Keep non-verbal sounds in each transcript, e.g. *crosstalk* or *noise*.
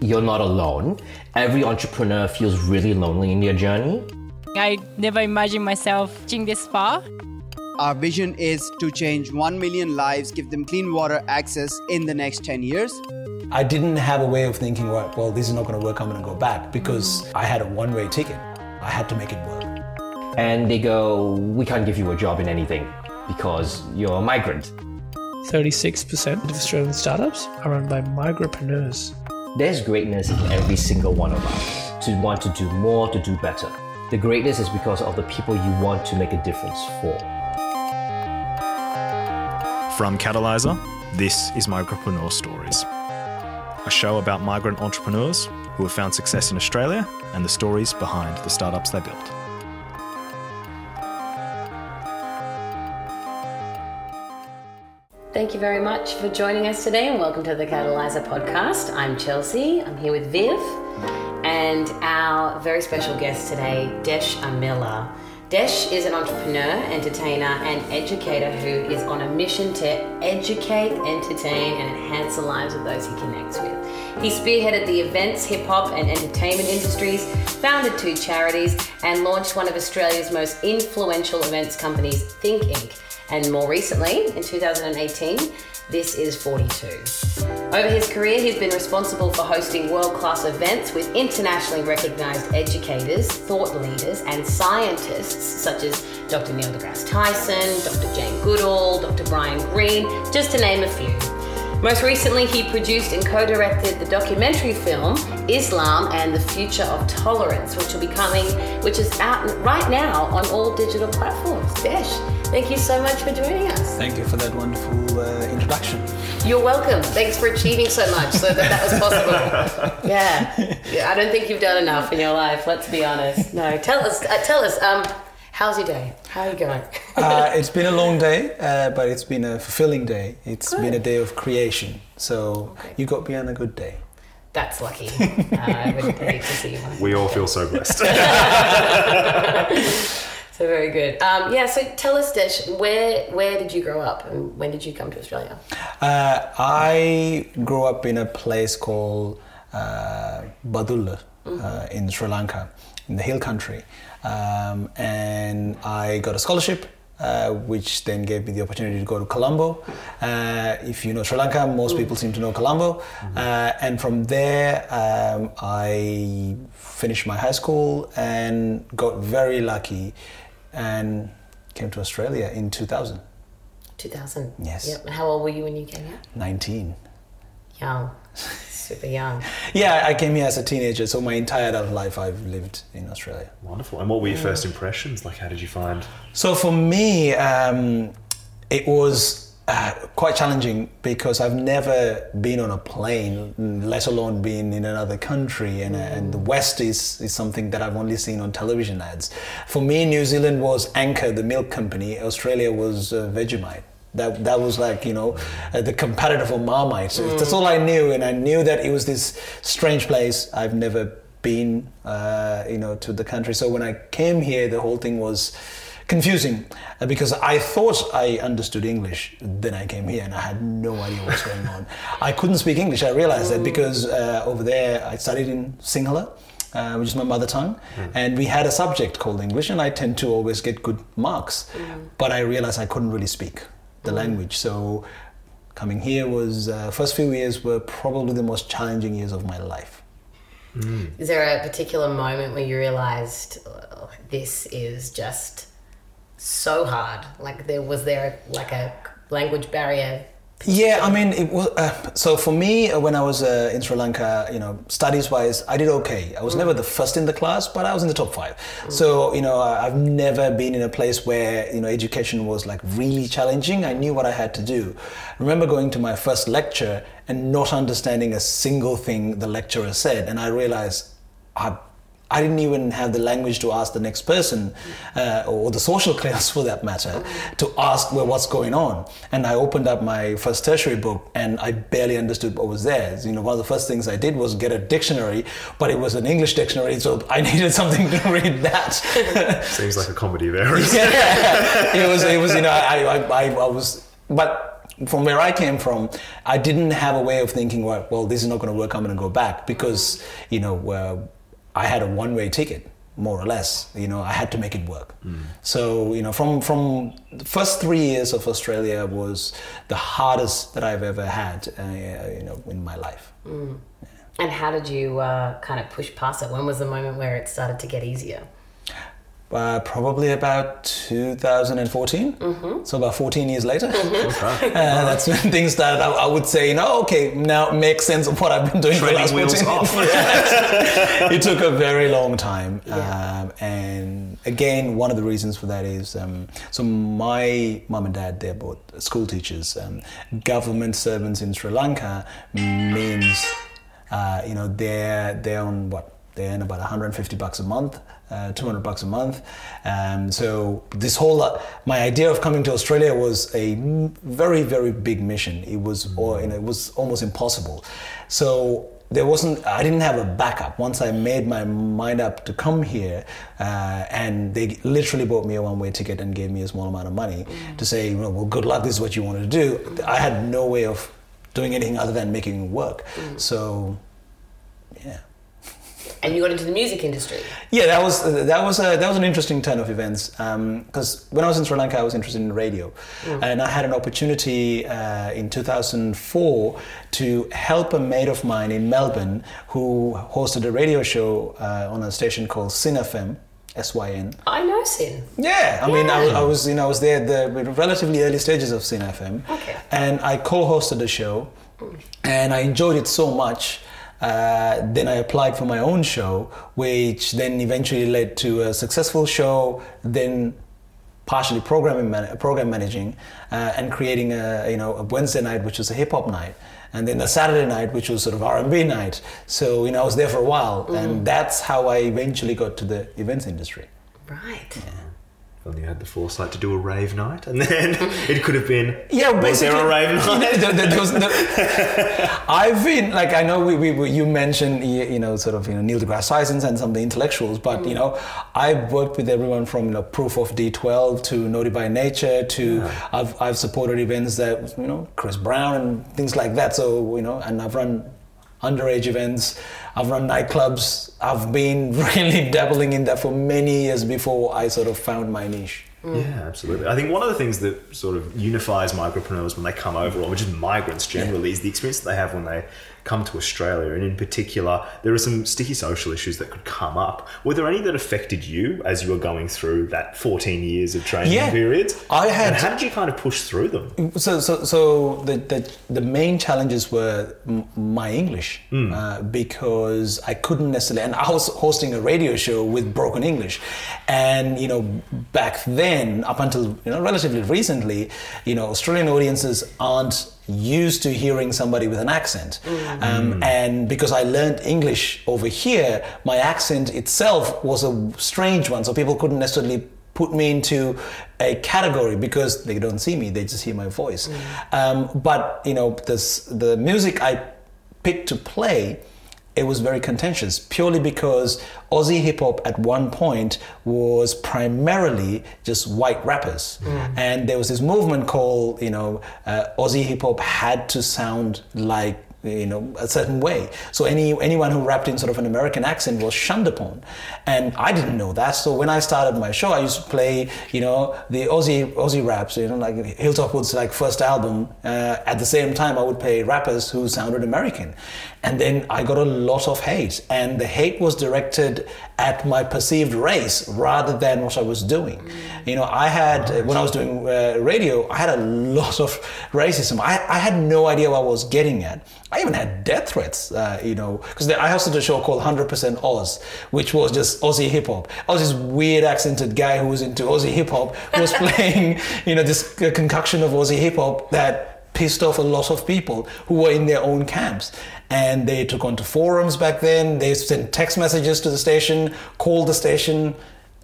you're not alone. Every entrepreneur feels really lonely in their journey. I never imagined myself reaching this far. Our vision is to change 1 million lives, give them clean water access in the next 10 years. I didn't have a way of thinking, well, well this is not going to work, I'm going to go back because I had a one way ticket. I had to make it work. And they go, We can't give you a job in anything because you're a migrant. 36% of Australian startups are run by migrantpreneurs. There's greatness in every single one of us to want to do more, to do better. The greatness is because of the people you want to make a difference for. From Catalysr, this is Migrantpreneur Stories, a show about migrant entrepreneurs who have found success in Australia and the stories behind the startups they built. Thank you very much for joining us today and welcome to the Catalysr podcast. I'm Chelsea, I'm here with Viv and our very special guest today, Desh Amila. Desh is an entrepreneur, entertainer, and educator who is on a mission to educate, entertain, and enhance the lives of those he connects with. He spearheaded the events, hip hop, and entertainment industries, founded two charities, and launched one of Australia's most influential events companies, Think Inc. And more recently, in 2018, this is 42. Over his career, he's been responsible for hosting world class events with internationally recognized educators, thought leaders, and scientists such as Dr. Neil deGrasse Tyson, Dr. Jane Goodall, Dr. Brian Greene, just to name a few. Most recently, he produced and co directed the documentary film Islam and the Future of Tolerance, which will be coming, which is out right now on all digital platforms. Desh, thank you so much for joining us. Thank you for that wonderful uh, introduction. You're welcome. Thanks for achieving so much so that that was possible. *laughs* yeah. yeah. I don't think you've done enough in your life, let's be honest. No, tell us, uh, tell us, um, How's your day? How are you going? uh, it's been a long day, uh, but it's been a fulfilling day. It's good. been a day of creation. So okay. you got me on a good day. That's lucky. *laughs* uh, I would hate to see you. We all feel so blessed. *laughs* so very good. Um, yeah. So tell us, Desh, where where did you grow up, and when did you come to Australia? Uh, I grew up in a place called uh, Badulla mm-hmm. in Sri Lanka, in the hill country. Um, and I got a scholarship, uh, which then gave me the opportunity to go to Colombo. Uh, if you know Sri Lanka, most people seem to know Colombo. Uh, and from there, um, I finished my high school and got very lucky and came to Australia in 2000. 2000? Yes. Yep. And how old were you when you came here? 19. Young super young. *laughs* Yeah, I came here as a teenager, so my entire adult life I've lived in Australia. Wonderful. And what were your first impressions? Like, how did you find? So for me, um, it was. Quite challenging because I've never been on a plane, let alone been in another country, and, uh, and the West is, is something that I've only seen on television ads. For me, New Zealand was Anchor, the milk company. Australia was uh, Vegemite. That that was like you know uh, the competitor for Marmite. So mm. That's all I knew, and I knew that it was this strange place. I've never been, uh, you know, to the country. So when I came here, the whole thing was confusing uh, because I thought I understood English. Then I came here and I had no idea what's going on. *laughs* I couldn't speak English. I realized that because uh, over there I studied in Sinhala. Uh, which is my mother tongue, mm. and we had a subject called English, and I tend to always get good marks, mm. but I realized I couldn't really speak the language. So coming here was uh, first few years were probably the most challenging years of my life. Mm. Is there a particular moment where you realized oh, this is just so hard? Like there was there like a language barrier yeah, I mean, it was uh, so for me uh, when I was uh, in Sri Lanka. You know, studies wise, I did okay. I was mm. never the first in the class, but I was in the top five. Mm. So you know, I've never been in a place where you know education was like really challenging. I knew what I had to do. I remember going to my first lecture and not understanding a single thing the lecturer said, and I realized I I didn't even have the language to ask the next person, uh, or the social *laughs* class for that matter, to ask well, what's going on. And I opened up my first tertiary book, and I barely understood what was there. You know, one of the first things I did was get a dictionary, but it was an English dictionary, so I *laughs* needed something to read that. *laughs* Seems like a comedy there. yeah, it was. It was. You know, I, I, I, I was, but from where I came from, I didn't have a way of thinking, well, well this is not going to work. I'm going to go back because you know uh, I had a one-way ticket, more or less. You know, I had to make it work. So you know, from from the first three years of Australia was the hardest that I've ever had, uh, you know, in my life. And how did you uh, kind of push past it? When was the moment where it started to get easier? Uh, probably about 2014. Mm-hmm. So about 14 years later. *laughs* uh, that's when things started. I, I would say, you know, okay, now it makes sense of what I've been doing for the last Training wheels 14 years. *laughs* it took a very long time. Um, and again, one of the reasons for that is um, so my mum and dad, they're both school teachers. Um, government servants in Sri Lanka means, uh, you know, they're, they're on what? They earn about 150 bucks a month, uh, 200 bucks a month. Um, so this whole, uh, my idea of coming to Australia was a very, very big mission. It was, or, you know, it was almost impossible. So there wasn't, I didn't have a backup. Once I made my mind up to come here, uh, and they literally bought me a one-way ticket and gave me a small amount of money to say, you know, well, good luck. This is what you want to do. I had no way of doing anything other than making it work. So, yeah. And you got into the music industry. Yeah, that was uh, that was a, that was an interesting turn of events um, because when I was in Sri Lanka, I was interested in radio, mm. and I had an opportunity uh, in 2004 to help a mate of mine in Melbourne who hosted a radio show uh, on a station called SYN FM. SYN. I know SYN. Yeah, I mean, I was, I was, you know, I was there at the relatively early stages of SYN FM, Okay. and I co-hosted the show, mm. and I enjoyed it so much. Uh, then I applied for my own show, which then eventually led to a successful show. Then partially programming, man- program managing, uh, and creating a you know a Wednesday night, which was a hip hop night, and then a Saturday night, which was sort of R and B night. So you know I was there for a while, and that's how I eventually got to the events industry. Right. Well, you had the foresight to do a rave night, and then *laughs* it could have been. Yeah, oh, was there a rave you *laughs* know, night? there- there- was no- *laughs* I've been like I know we, we, you mentioned you know sort of you know Neil deGrasse Tyson and some of the intellectuals, but you mm. know I've worked with everyone from you know Proof of D12 to Naughty by Nature to I've I've supported events that you know Chris Brown and things like that. So you know, and I've run underage events. I've run nightclubs. I've been *laughs* really dabbling in that for many years before I sort of found my niche. Mm. Yeah, absolutely. I think one of the things that sort of unifies migrantpreneurs when they come over, or just migrants generally, is the experience that they have when they come to Australia. And in particular, there are some sticky social issues that could come up. Were there any that affected you as you were going through that 14 years of training Yeah. periods? I had- And how did you kind of push through them? So, so, so the, the, the main challenges were my English uh, because I couldn't necessarily, and I was hosting a radio show with broken English, and you know back then, up until you know relatively recently, you know Australian audiences aren't used to hearing somebody with an accent, um, and because I learned English over here, my accent itself was a strange one, so people couldn't necessarily put me into a category because they don't see me; they just hear my voice. Um, but you know, this the music I picked to play. It was very contentious purely because Aussie hip hop at one point was primarily just white rappers, and there was this movement called you know uh, Aussie hip hop had to sound like you know a certain way. So any anyone who rapped in sort of an american accent was shunned upon. And i didn't know that. So when i started my show i used to play you know the aussie aussie raps you know like Hilltop Hoods' like first album uh, at the same time i would play rappers who sounded american and then i got a lot of hate. And the hate was directed at my perceived race rather than what i was doing. You know i had when i was doing uh, radio i had a lot of *laughs* racism. I, I had no idea what i was getting at. I even had death threats, uh, you know, because I hosted a show called 100% Oz, which was just Aussie hip hop. I was this weird accented guy who was into Aussie hip hop, was *laughs* playing, you know, this concoction of Aussie hip hop that pissed off a lot of people who were in their own camps. And they took onto forums back then. They sent text messages to the station, called the station.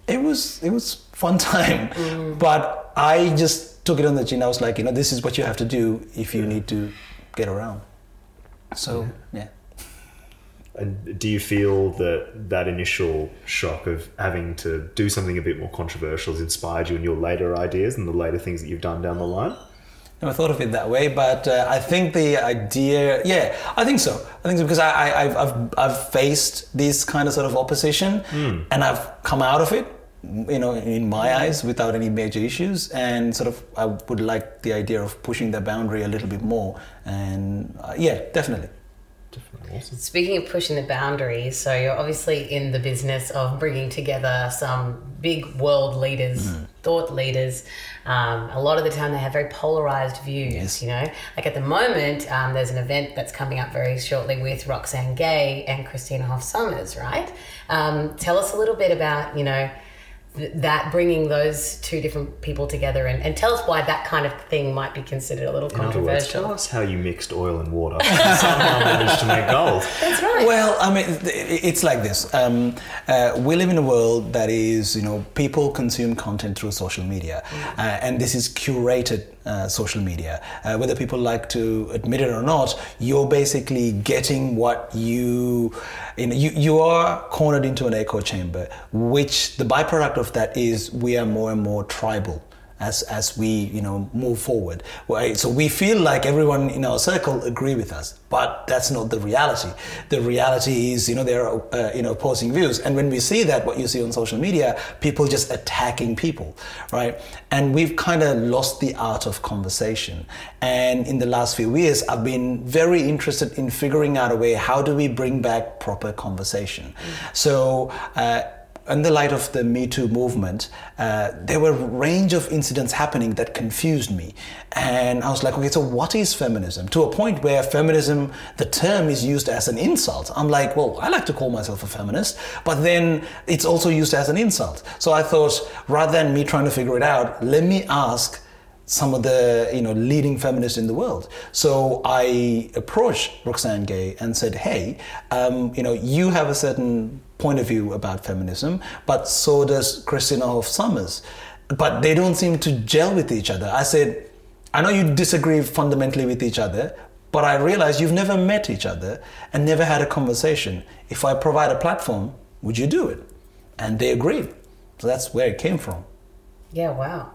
It was it was fun *laughs* time, mm. but I just took it on the chin. I was like, you know, this is what you have to do if you need to get around. So yeah. And do you feel that that initial shock of having to do something a bit more controversial has inspired you in your later ideas and the later things that you've done down the line? Never thought of it that way, but uh, I think the idea, yeah, I think so. I think so because I, I, I've, I've, I've faced this kind of sort of opposition and I've come out of it, you know, in my eyes without any major issues. And sort of, I would like the idea of pushing the boundary a little bit more. And uh, yeah, definitely. Speaking of pushing the boundaries, so you're obviously in the business of bringing together some big world leaders, thought leaders. Um, a lot of the time, they have very polarized views. Yes. You know, like at the moment, um, there's an event that's coming up very shortly with Roxane Gay and Christina Hoff Sommers. Right? Um, tell us a little bit about you know th- that bringing those two different people together, and, and tell us why that kind of thing might be considered a little In other words, tell us how you mixed oil and water and somehow managed to make gold. That's right. Well, I mean, it's like this. Um, uh, we live in a world that is, you know, people consume content through social media, uh, and this is curated uh, social media. Uh, whether people like to admit it or not, you're basically getting what you, you know, you, you are cornered into an echo chamber, which the byproduct of that is we are more and more tribal as as we you know move forward. Right? So we feel like everyone in our circle agree with us, but that's not the reality. The reality is you know there are uh, you know opposing views, and when we see that, what you see on social media, people just attacking people, right? And we've kind of lost the art of conversation. And in the last few years, I've been very interested in figuring out a way how do we bring back proper conversation. So. Uh, in the light of the Me Too movement, uh, there were a range of incidents happening that confused me. And I was like, okay, so what is feminism? To a point where feminism, the term is used as an insult. I'm like, well, I like to call myself a feminist, but then it's also used as an insult. So I thought, rather than me trying to figure it out, let me ask some of the you know leading feminists in the world. So I approached Roxane Gay and said, "Hey, um, you know, you have a certain point of view about feminism, but so does Christina Hoff Sommers, but they don't seem to gel with each other." I said, "I know you disagree fundamentally with each other." But I realize you've never met each other and never had a conversation. If I provide a platform, would you do it? And they agreed. So that's where it came from. Yeah, wow.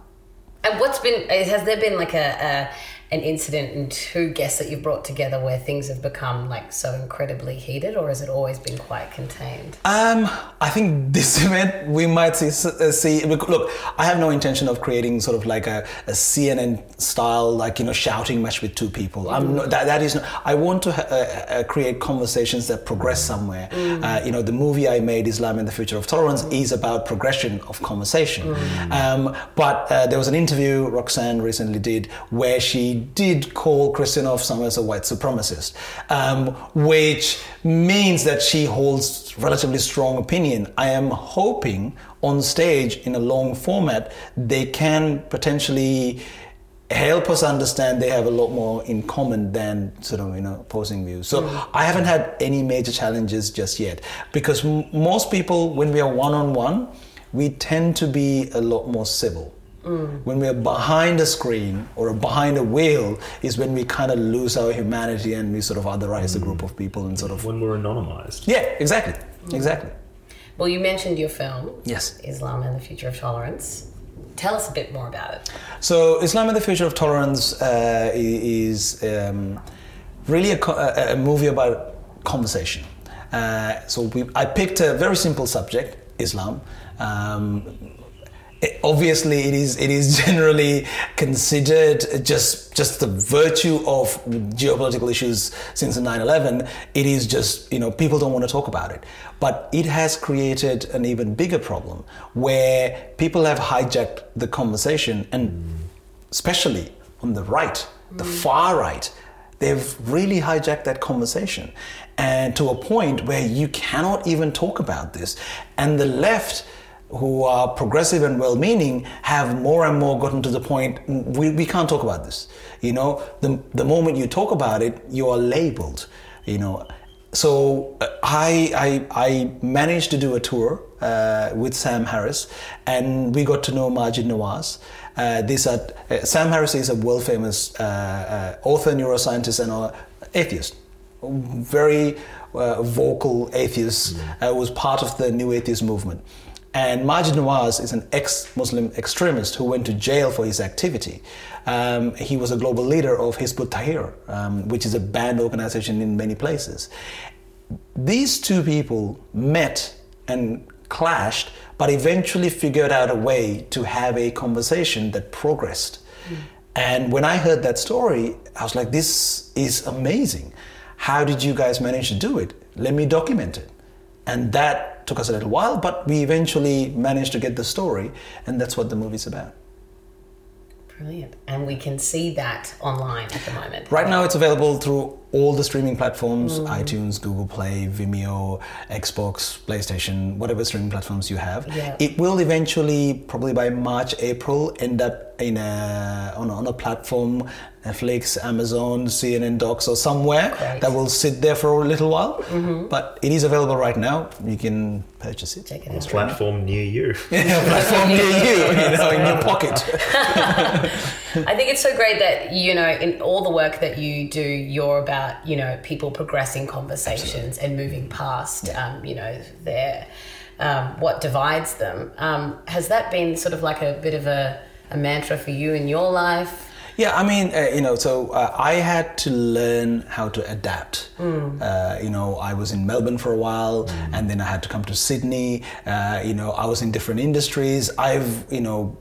And what's been has there been like a, a an incident and two guests that you've brought together where things have become like so incredibly heated, or has it always been quite contained? Um, I think this *laughs* event we might see. uh, see look, I have no intention of creating sort of like a, a CNN style, like you know, shouting match with two people. I'm not, that. That is. Not, I want to uh, uh, create conversations that progress somewhere. Uh, you know, the movie I made, Islam and the Future of Tolerance, is about progression of conversation. Um, but uh, there was an interview Roxane recently did where she did call of Sommers a white supremacist, um, which means that she holds relatively strong opinion. I am hoping on stage in a long format they can potentially help us understand they have a lot more in common than sort of you know opposing views. So i haven't had any major challenges just yet because m- most people when we are one-on-one we tend to be a lot more civil when we are behind a screen or behind a wheel is when we kind of lose our humanity and we sort of otherize a group of people and sort of When we're anonymized. yeah exactly exactly Well, you mentioned your film, yes Islam and the Future of Tolerance. Tell us a bit more about it. So, Islam and the Future of Tolerance uh, is um, really a, a, a movie about conversation. Uh, so, we, I picked a very simple subject, Islam. Um, it- obviously, it is it is *laughs* generally considered just just the virtue of geopolitical issues since 9/11. It is just you know people don't want to talk about it, but it has created an even bigger problem where people have hijacked the conversation and especially on the right, the mm. far right, they've really hijacked that conversation. And to a point where you cannot even talk about this. And the left, who are progressive and well meaning, have more and more gotten to the point we, we can't talk about this. You know, the, the moment you talk about it, you are labeled, you know. So uh, I, I, I managed to do a tour uh, with Sam Harris, and we got to know Maajid Nawaz. Uh, these are, uh, Sam Harris is a world famous uh, uh, author, neuroscientist, and uh, atheist. Very uh, vocal atheist, uh, was part of the new atheist movement. And Maajid Nawaz is an ex-Muslim extremist who went to jail for his activity. Um, he was a global leader of Hizb ut-Tahrir, um, which is a banned organization in many places. These two people met and clashed, but eventually figured out a way to have a conversation that progressed. And when I heard that story, I was like, this is amazing. How did you guys manage to do it? Let me document it. And that took us a little while, but we eventually managed to get the story, and that's what the movie's about. Brilliant. And we can see that online at the moment. Right now, it's available through all the streaming platforms mm. iTunes, Google Play, Vimeo, Xbox, PlayStation, whatever streaming platforms you have. Yeah. It will eventually, probably by March, April, end up in a, on, a, on a platform, Netflix, Amazon, CNN Docs, or somewhere Great. that will sit there for a little while. Mm-hmm. But it is available right now. You can purchase it. Check it out. Platform near you. Yeah, *laughs* platform near you, you know, in your *laughs* pocket. *laughs* I think it's so great that, you know, in all the work that you do, you're about, you know, people progressing conversations and moving past, um, you know, their, um, what divides them. Um, has that been sort of like a bit of a, a mantra for you in your life? Yeah, I mean, uh, you know, so uh, I had to learn how to adapt. Uh, you know, I was in Melbourne for a while, and then I had to come to Sydney. Uh, you know, I was in different industries. I've, you know,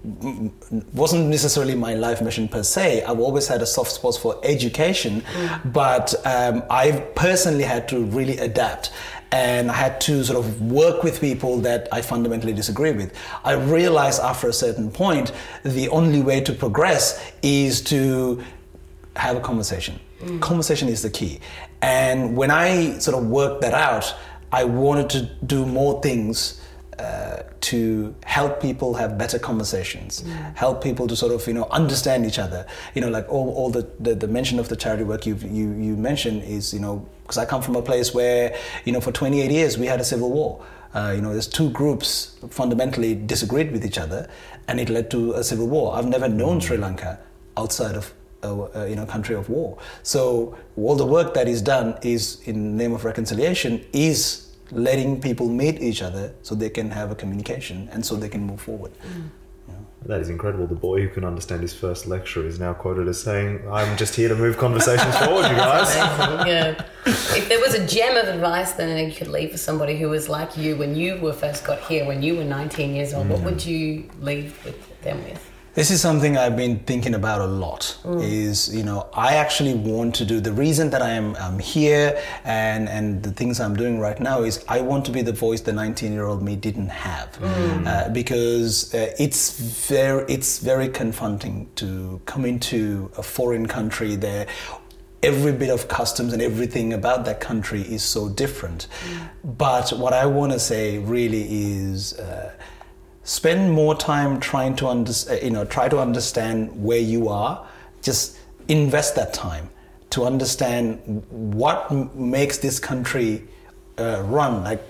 wasn't necessarily my life mission per se. I've always had a soft spot for education, but um, I've personally had to really adapt and I had to sort of work with people that I fundamentally disagree with. I realized after a certain point, the only way to progress is to have a conversation. Conversation is the key. And when I sort of worked that out, I wanted to do more things uh, to help people have better conversations, help people to sort of you know understand each other. You know, like all, all the, the, the mention of the charity work you you you mentioned is you know because I come from a place where you know for 28 years we had a civil war. Uh, you know, there's two groups fundamentally disagreed with each other, and it led to a civil war. I've never known Sri Lanka outside of a, you know country of war. So all the work that is done is in name of reconciliation is letting people meet each other so they can have a communication and so they can move forward. That is incredible. The boy who can understand his first lecture is now quoted as saying, I'm just here to move conversations *laughs* forward, you guys. yeah. *laughs* If there was a gem of advice then you could leave for somebody who was like you when you were first got here, when you were 19 years old, what mm. would you leave with them with? This is something I've been thinking about a lot. Is you know I actually want to do the reason that I am I'm here and and the things I'm doing right now is I want to be the voice the 19 year old me didn't have uh, because uh, it's very it's very confronting to come into a foreign country there. Every bit of customs and everything about that country is so different. But what I want to say really is. Uh, spend more time trying to under, uh, you know try to understand where you are. Just invest that time to understand what makes this country uh, run. Like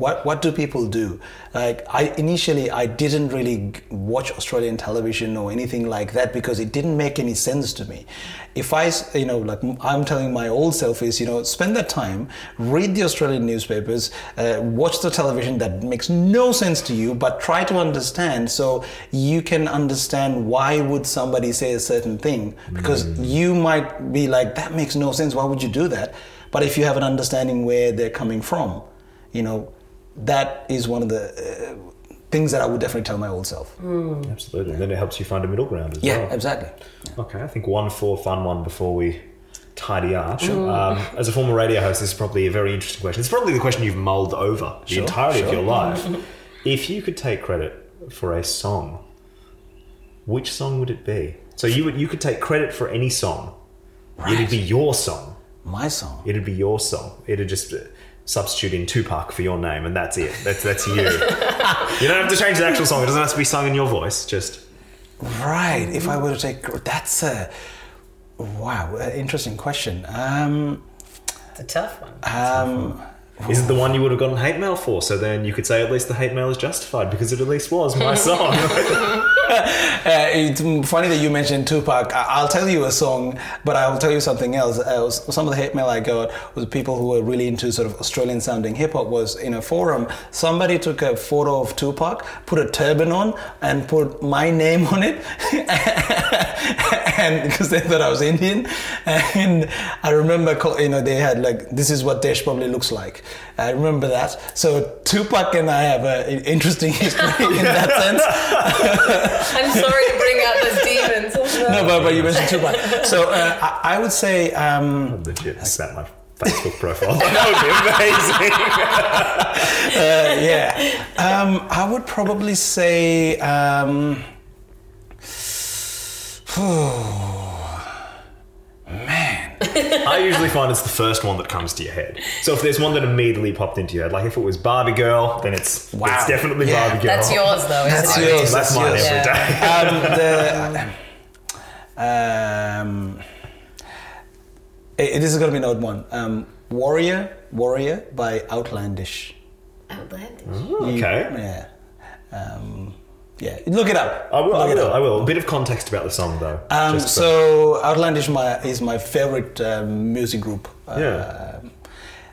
what what do people do? Like i initially i didn't really watch australian television or anything like that because it didn't make any sense to me. If I you know like I'm telling my old self is you know spend that time read the australian newspapers uh, watch the television that makes no sense to you but try to understand so you can understand why would somebody say a certain thing. Because you might be like that makes no sense. Why would you do that? But if you have an understanding where they're coming from you know that is one of the uh, things that I would definitely tell my old self. Absolutely. And then it helps you find a middle ground as Yeah, well. Yeah, exactly. Okay, I think one for fun one before we tidy up. Um, as a former radio host, this is probably a very interesting question. It's probably the question you've mulled over the Sure, entirety of your life. *laughs* if you could take credit for a song, which song would it be? So you would you could take credit for any song. It'd be your song. My song. It'd be your song. It'd just uh, substitute in Tupac for your name, and that's it. That's that's you. you don't have to change the actual song. It doesn't have to be sung in your voice. Just Right. If I were to take, that's a wow, uh, interesting question. Um, It's a tough one. um, Is it the one you would have gotten hate mail for? So then you could say at least the hate mail is justified because it at least was my *laughs* song. *laughs* *laughs* Uh, it's funny that you mentioned Tupac. I- I'll tell you a song, but I'll tell you something else. Uh, was- some of the hate mail I got was people who were really into sort of Australian sounding hip hop. Was in a forum, somebody took a photo of Tupac, put a turban on, and put my name on it, *laughs* and because they thought I was Indian. And I remember, call- you know, they had like, this is what Desh probably looks like. I remember that. So Tupac and I have an interesting history *laughs* in that sense. *laughs* I'm sorry to bring out those demons. *laughs* No, but, but you mentioned Tupac. So uh, I, I would say, um, Legit, make that my Facebook profile. *laughs* that would be amazing. uh, yeah, um, I would probably say, um, *sighs* *sighs* man, I usually find it's the first one that comes to your head. So if there's one that immediately popped into your head, like if it was Barbie Girl, then it's Wow. it's definitely Yeah. Barbie Girl. That's yours, though, isn't That's it? yours. That's That's mine yours. every Yeah. day. um, the um, it- this is going to be an odd one. Um, Warrior, Warrior by Outlandish. Outlandish. Okay. Yeah. Um, yeah. Look it up. I will. I Look it will. up. I will. A bit of context about the song, though. Um, for- so Outlandish my, is my favorite um, music group. Yeah. Um,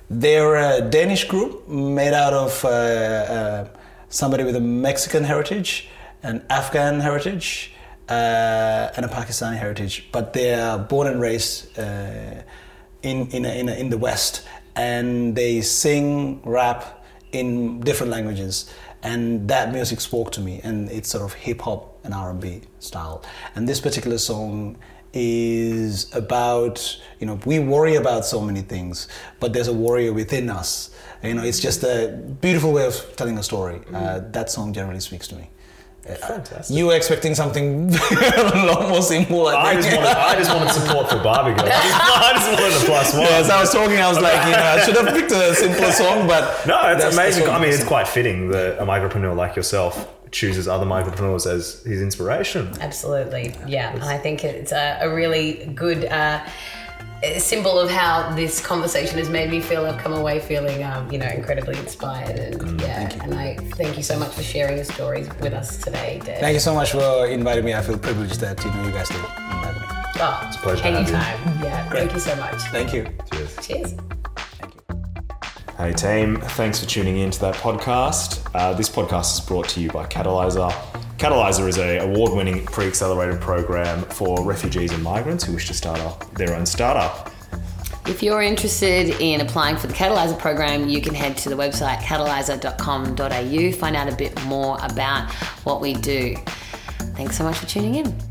they're a Danish group made out of uh, uh, somebody with a Mexican heritage, an Afghan heritage, uh, and a Pakistani heritage. But they're born and raised uh, in in, a, in, a, in the West, and they sing rap in different languages and that music spoke to me and it's sort of hip hop and R&B style. And this particular song is about you know we worry about so many things but there's a warrior within us. You know it's just a beautiful way of telling a story. Uh, that song generally speaks to me Fantastic. you were expecting something *laughs* a lot more simple I I just, wanted, I just wanted support for Barbie Girl. *laughs* I just wanted a plus one. *laughs* Yeah, as I was talking, I was like, you know, I should have picked a simpler song, but No, it's that's- amazing. that's I mean, I'm it's quite fitting that a migrantpreneur like yourself chooses other migrantpreneurs as his inspiration. Absolutely, yeah. And I think it's a, a really good uh, symbol of how this conversation has made me feel. I've come away feeling, um, you know, incredibly inspired, and yeah. And I thank you so much for sharing your stories with us today, Dave. Thank you so much for inviting me. I feel privileged that you know you guys did invite me. Oh, a pleasure to have you. anytime. Yeah, thank you so much. Thank you. Cheers. Cheers. Thank you. Hey team, thanks for tuning in to that podcast. Uh, this podcast is brought to you by Catalysr. Catalysr is a award-winning pre-accelerated program for refugees and migrants who wish to start up their own startup. If you're interested in applying for the Catalysr program, you can head to the website catalysr.com.au, find out a bit more about what we do. Thanks so much for tuning in.